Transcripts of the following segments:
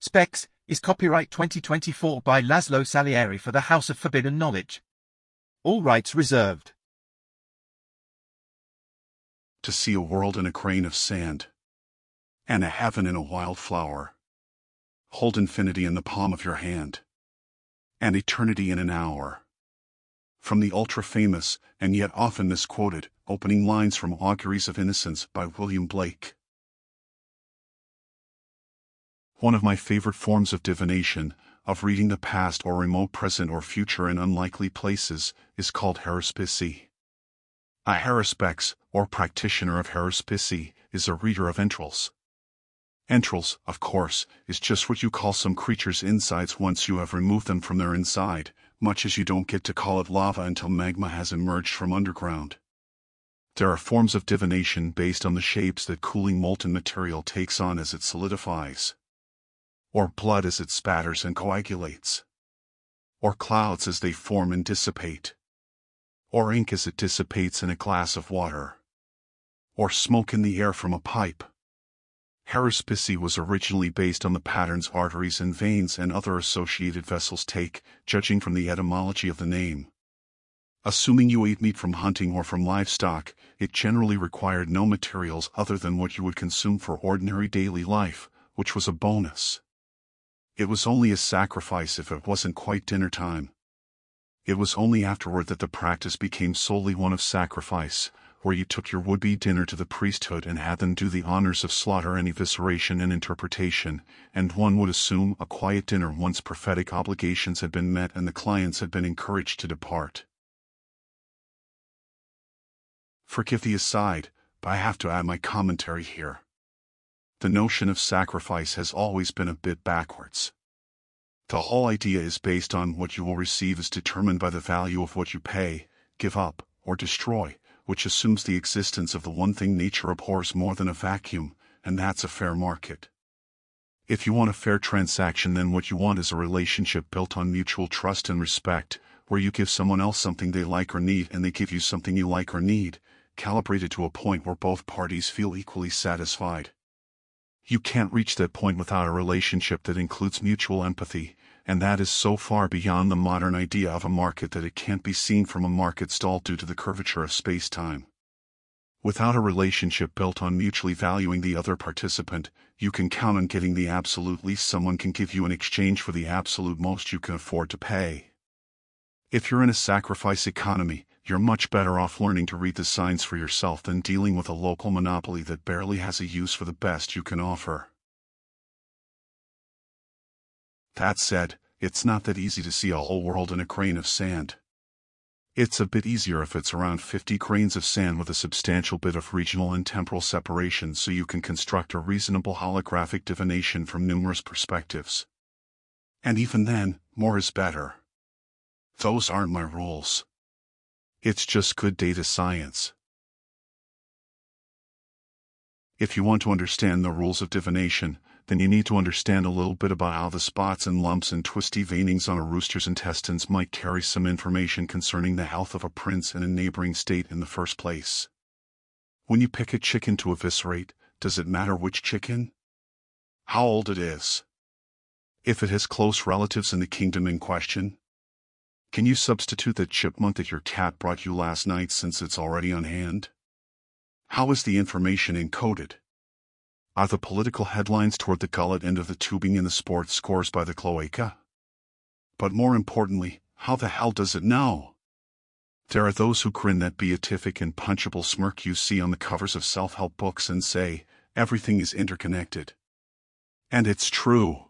Spex is copyright 2024 by Laszlo Salieri for the House of Forbidden Knowledge. All rights reserved. To see a world in a grain of sand, and a heaven in a wild flower. Hold infinity in the palm of your hand, and eternity in an hour. From the ultra-famous, and yet often misquoted, opening lines from Auguries of Innocence by William Blake. One of my favorite forms of divination, of reading the past or remote present or future in unlikely places, is called haruspicy. A haruspex, or practitioner of haruspicy, is a reader of entrails. Entrails, of course, is just what you call some creature's insides once you have removed them from their inside, much as you don't get to call it lava until magma has emerged from underground. There are forms of divination based on the shapes that cooling molten material takes on as it solidifies or blood as it spatters and coagulates, or clouds as they form and dissipate, or ink as it dissipates in a glass of water, or smoke in the air from a pipe. Haruspicy was originally based on the patterns arteries and veins and other associated vessels take, judging from the etymology of the name. Assuming you ate meat from hunting or from livestock, it generally required no materials other than what you would consume for ordinary daily life, which was a bonus. It was only a sacrifice if it wasn't quite dinner time. It was only afterward that the practice became solely one of sacrifice, where you took your would-be dinner to the priesthood and had them do the honors of slaughter and evisceration and interpretation, and one would assume a quiet dinner once prophetic obligations had been met and the clients had been encouraged to depart. Forgive the aside, but I have to add my commentary here the notion of sacrifice has always been a bit backwards. The whole idea is based on what you will receive is determined by the value of what you pay, give up, or destroy, which assumes the existence of the one thing nature abhors more than a vacuum, and that's a fair market. If you want a fair transaction then what you want is a relationship built on mutual trust and respect, where you give someone else something they like or need and they give you something you like or need, calibrated to a point where both parties feel equally satisfied. You can't reach that point without a relationship that includes mutual empathy, and that is so far beyond the modern idea of a market that it can't be seen from a market stall due to the curvature of space-time. Without a relationship built on mutually valuing the other participant, you can count on getting the absolute least someone can give you in exchange for the absolute most you can afford to pay. If you're in a sacrifice economy, you're much better off learning to read the signs for yourself than dealing with a local monopoly that barely has a use for the best you can offer. That said, it's not that easy to see a whole world in a grain of sand. It's a bit easier if it's around 50 grains of sand with a substantial bit of regional and temporal separation so you can construct a reasonable holographic divination from numerous perspectives. And even then, more is better. Those aren't my rules. It's just good data science. If you want to understand the rules of divination, then you need to understand a little bit about how the spots and lumps and twisty veinings on a rooster's intestines might carry some information concerning the health of a prince in a neighboring state in the first place. When you pick a chicken to eviscerate, does it matter which chicken? How old it is? If it has close relatives in the kingdom in question? Can you substitute the chipmunk that your cat brought you last night since it's already on hand? How is the information encoded? Are the political headlines toward the gullet end of the tubing in the sports scores by the cloaca? But more importantly, how the hell does it know? There are those who grin that beatific and punchable smirk you see on the covers of self-help books and say, everything is interconnected. And it's true.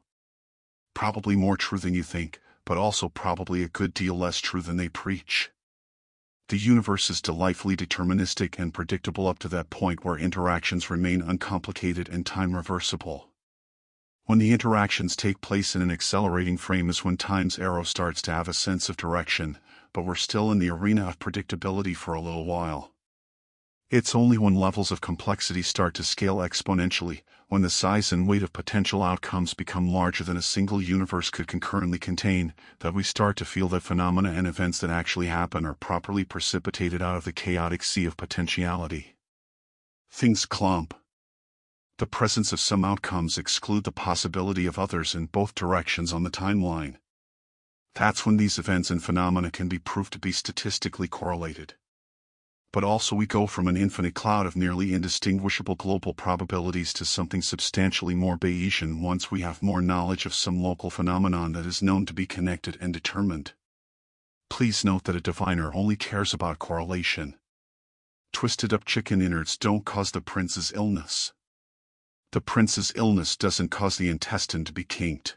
Probably more true than you think, but also probably a good deal less true than they preach. The universe is delightfully deterministic and predictable up to that point where interactions remain uncomplicated and time reversible. When the interactions take place in an accelerating frame is when time's arrow starts to have a sense of direction, but we're still in the arena of predictability for a little while. It's only when levels of complexity start to scale exponentially, when the size and weight of potential outcomes become larger than a single universe could concurrently contain, that we start to feel that phenomena and events that actually happen are properly precipitated out of the chaotic sea of potentiality. Things clump. The presence of some outcomes exclude the possibility of others in both directions on the timeline. That's when these events and phenomena can be proved to be statistically correlated. But also we go from an infinite cloud of nearly indistinguishable global probabilities to something substantially more Bayesian once we have more knowledge of some local phenomenon that is known to be connected and determined. Please note that a diviner only cares about correlation. Twisted up chicken innards don't cause the prince's illness. The prince's illness doesn't cause the intestine to be kinked.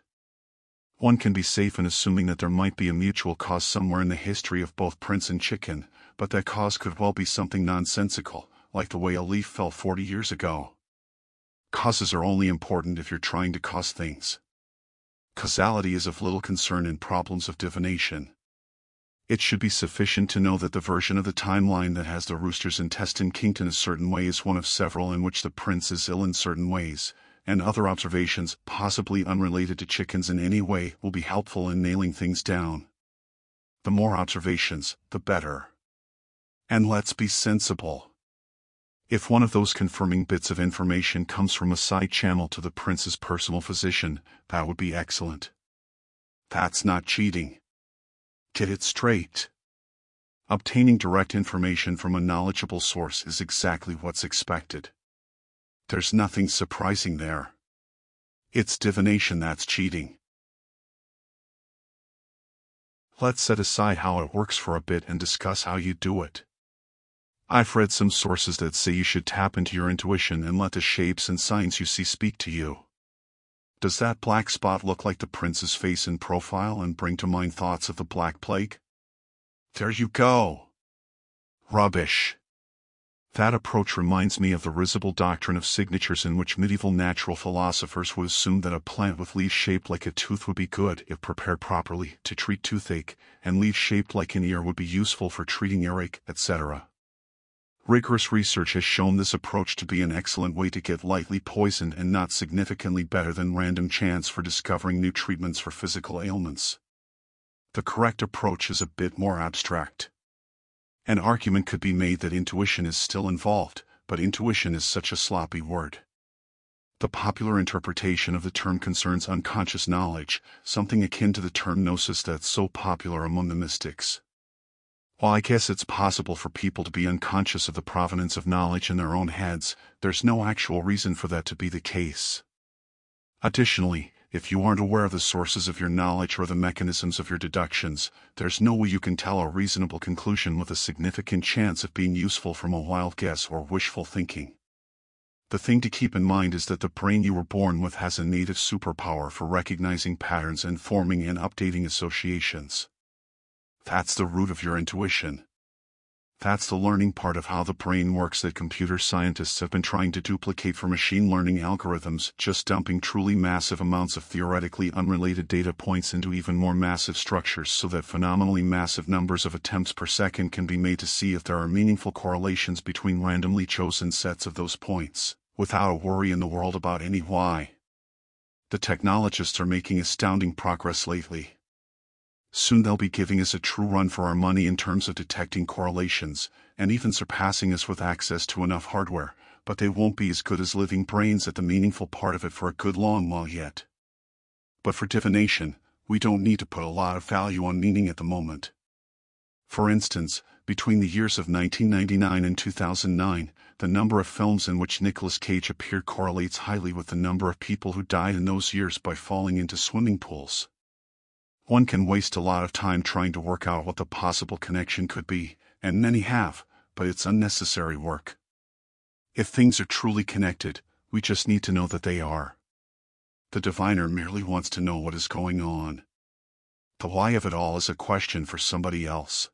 One can be safe in assuming that there might be a mutual cause somewhere in the history of both prince and chicken, but that cause could well be something nonsensical, like the way a leaf fell 40 years ago. Causes are only important if you're trying to cause things. Causality is of little concern in problems of divination. It should be sufficient to know that the version of the timeline that has the rooster's intestine kinked in a certain way is one of several in which the prince is ill in certain ways, and other observations, possibly unrelated to chickens in any way, will be helpful in nailing things down. The more observations, the better. And let's be sensible. If one of those confirming bits of information comes from a side channel to the prince's personal physician, that would be excellent. That's not cheating. Get it straight. Obtaining direct information from a knowledgeable source is exactly what's expected. There's nothing surprising there. It's divination that's cheating. Let's set aside how it works for a bit and discuss how you do it. I've read some sources that say you should tap into your intuition and let the shapes and signs you see speak to you. Does that black spot look like the prince's face in profile and bring to mind thoughts of the Black Plague? There you go. Rubbish. That approach reminds me of the risible doctrine of signatures in which medieval natural philosophers would assume that a plant with leaves shaped like a tooth would be good if prepared properly to treat toothache, and leaves shaped like an ear would be useful for treating earache, etc. Rigorous research has shown this approach to be an excellent way to get lightly poisoned and not significantly better than random chance for discovering new treatments for physical ailments. The correct approach is a bit more abstract. An argument could be made that intuition is still involved, but intuition is such a sloppy word. The popular interpretation of the term concerns unconscious knowledge, something akin to the term gnosis that's so popular among the mystics. While I guess it's possible for people to be unconscious of the provenance of knowledge in their own heads, there's no actual reason for that to be the case. Additionally, if you aren't aware of the sources of your knowledge or the mechanisms of your deductions, there's no way you can tell a reasonable conclusion with a significant chance of being useful from a wild guess or wishful thinking. The thing to keep in mind is that the brain you were born with has a native superpower for recognizing patterns and forming and updating associations. That's the root of your intuition. That's the learning part of how the brain works that computer scientists have been trying to duplicate for machine learning algorithms, just dumping truly massive amounts of theoretically unrelated data points into even more massive structures so that phenomenally massive numbers of attempts per second can be made to see if there are meaningful correlations between randomly chosen sets of those points, without a worry in the world about any why. The technologists are making astounding progress lately. Soon they'll be giving us a true run for our money in terms of detecting correlations, and even surpassing us with access to enough hardware, but they won't be as good as living brains at the meaningful part of it for a good long while yet. But for divination, we don't need to put a lot of value on meaning at the moment. For instance, between the years of 1999 and 2009, the number of films in which Nicolas Cage appeared correlates highly with the number of people who died in those years by falling into swimming pools. One can waste a lot of time trying to work out what the possible connection could be, and many have, but it's unnecessary work. If things are truly connected, we just need to know that they are. The diviner merely wants to know what is going on. The why of it all is a question for somebody else.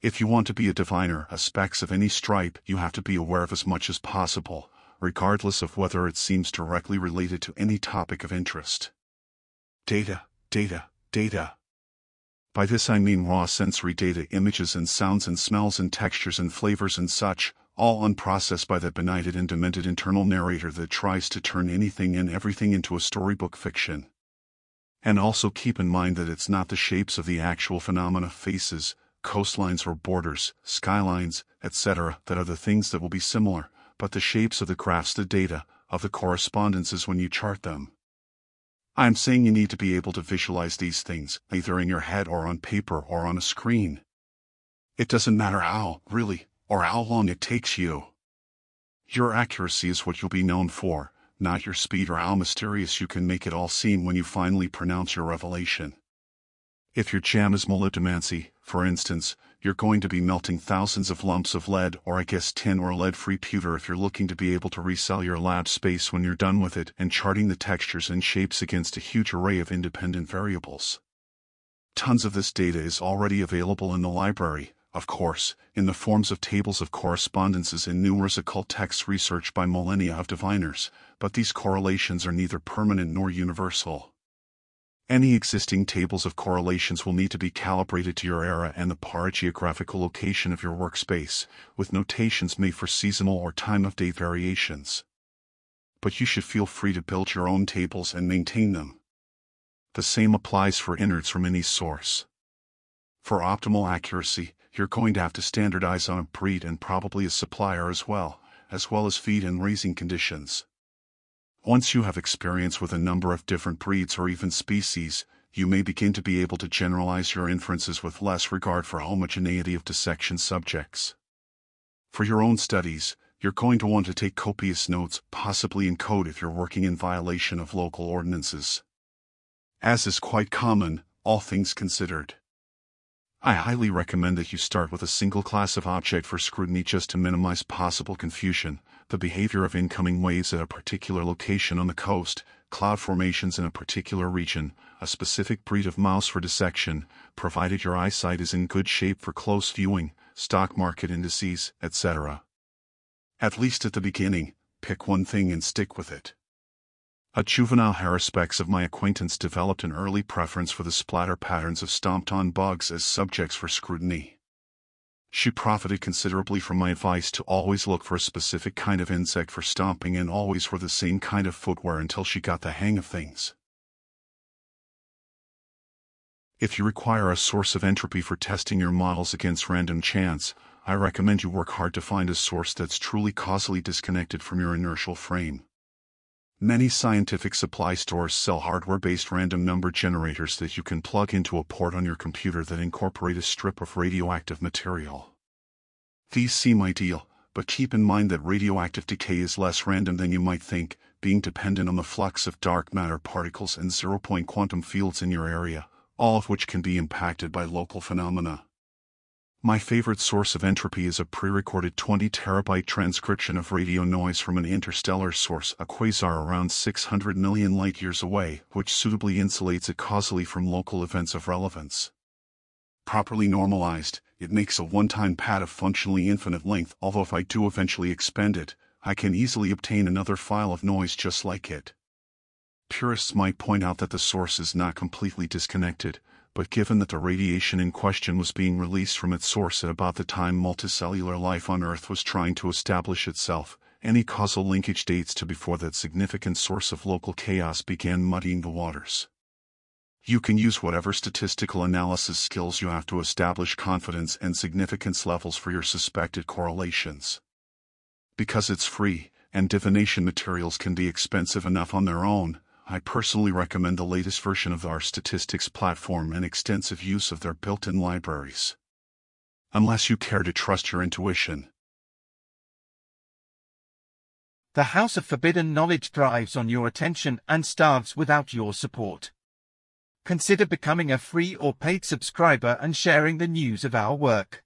If you want to be a diviner, a spex of any stripe, you have to be aware of as much as possible, regardless of whether it seems directly related to any topic of interest. Data, data, data. By this I mean raw sensory data images and sounds and smells and textures and flavors and such, all unprocessed by that benighted and demented internal narrator that tries to turn anything and everything into a storybook fiction. And also keep in mind that it's not the shapes of the actual phenomena faces, coastlines or borders, skylines, etc. that are the things that will be similar, but the shapes of the graphs the data, of the correspondences when you chart them. I'm saying you need to be able to visualize these things, either in your head or on paper or on a screen. It doesn't matter how, really, or how long it takes you. Your accuracy is what you'll be known for, not your speed or how mysterious you can make it all seem when you finally pronounce your revelation. If your jam is molybdomancy, for instance, you're going to be melting thousands of lumps of lead or I guess tin or lead-free pewter if you're looking to be able to resell your lab space when you're done with it and charting the textures and shapes against a huge array of independent variables. Tons of this data is already available in the library, of course, in the forms of tables of correspondences in numerous occult texts researched by millennia of diviners, but these correlations are neither permanent nor universal. Any existing tables of correlations will need to be calibrated to your era and the parageographical location of your workspace, with notations made for seasonal or time of day variations. But you should feel free to build your own tables and maintain them. The same applies for innards from any source. For optimal accuracy, you're going to have to standardize on a breed and probably a supplier as well, as well as feed and raising conditions. Once you have experience with a number of different breeds or even species, you may begin to be able to generalize your inferences with less regard for homogeneity of dissection subjects. For your own studies, you're going to want to take copious notes, possibly in code if you're working in violation of local ordinances. As is quite common, all things considered. I highly recommend that you start with a single class of object for scrutiny just to minimize possible confusion, the behavior of incoming waves at a particular location on the coast, cloud formations in a particular region, a specific breed of mouse for dissection, provided your eyesight is in good shape for close viewing, stock market indices, etc. At least at the beginning, pick one thing and stick with it. A juvenile haruspex of my acquaintance developed an early preference for the splatter patterns of stomped-on bugs as subjects for scrutiny. She profited considerably from my advice to always look for a specific kind of insect for stomping and always wear the same kind of footwear until she got the hang of things. If you require a source of entropy for testing your models against random chance, I recommend you work hard to find a source that's truly causally disconnected from your inertial frame. Many scientific supply stores sell hardware-based random number generators that you can plug into a port on your computer that incorporate a strip of radioactive material. These seem ideal, but keep in mind that radioactive decay is less random than you might think, being dependent on the flux of dark matter particles and zero-point quantum fields in your area, all of which can be impacted by local phenomena. My favorite source of entropy is a pre-recorded 20 terabyte transcription of radio noise from an interstellar source, a quasar around 600 million light-years away, which suitably insulates it causally from local events of relevance. Properly normalized, it makes a one-time pad of functionally infinite length, although if I do eventually expend it, I can easily obtain another file of noise just like it. Purists might point out that the source is not completely disconnected, but given that the radiation in question was being released from its source at about the time multicellular life on Earth was trying to establish itself, any causal linkage dates to before that significant source of local chaos began muddying the waters. You can use whatever statistical analysis skills you have to establish confidence and significance levels for your suspected correlations. Because it's free, and divination materials can be expensive enough on their own, I personally recommend the latest version of R statistics platform and extensive use of their built-in libraries. Unless you care to trust your intuition. The House of Forbidden Knowledge thrives on your attention and starves without your support. Consider becoming a free or paid subscriber and sharing the news of our work.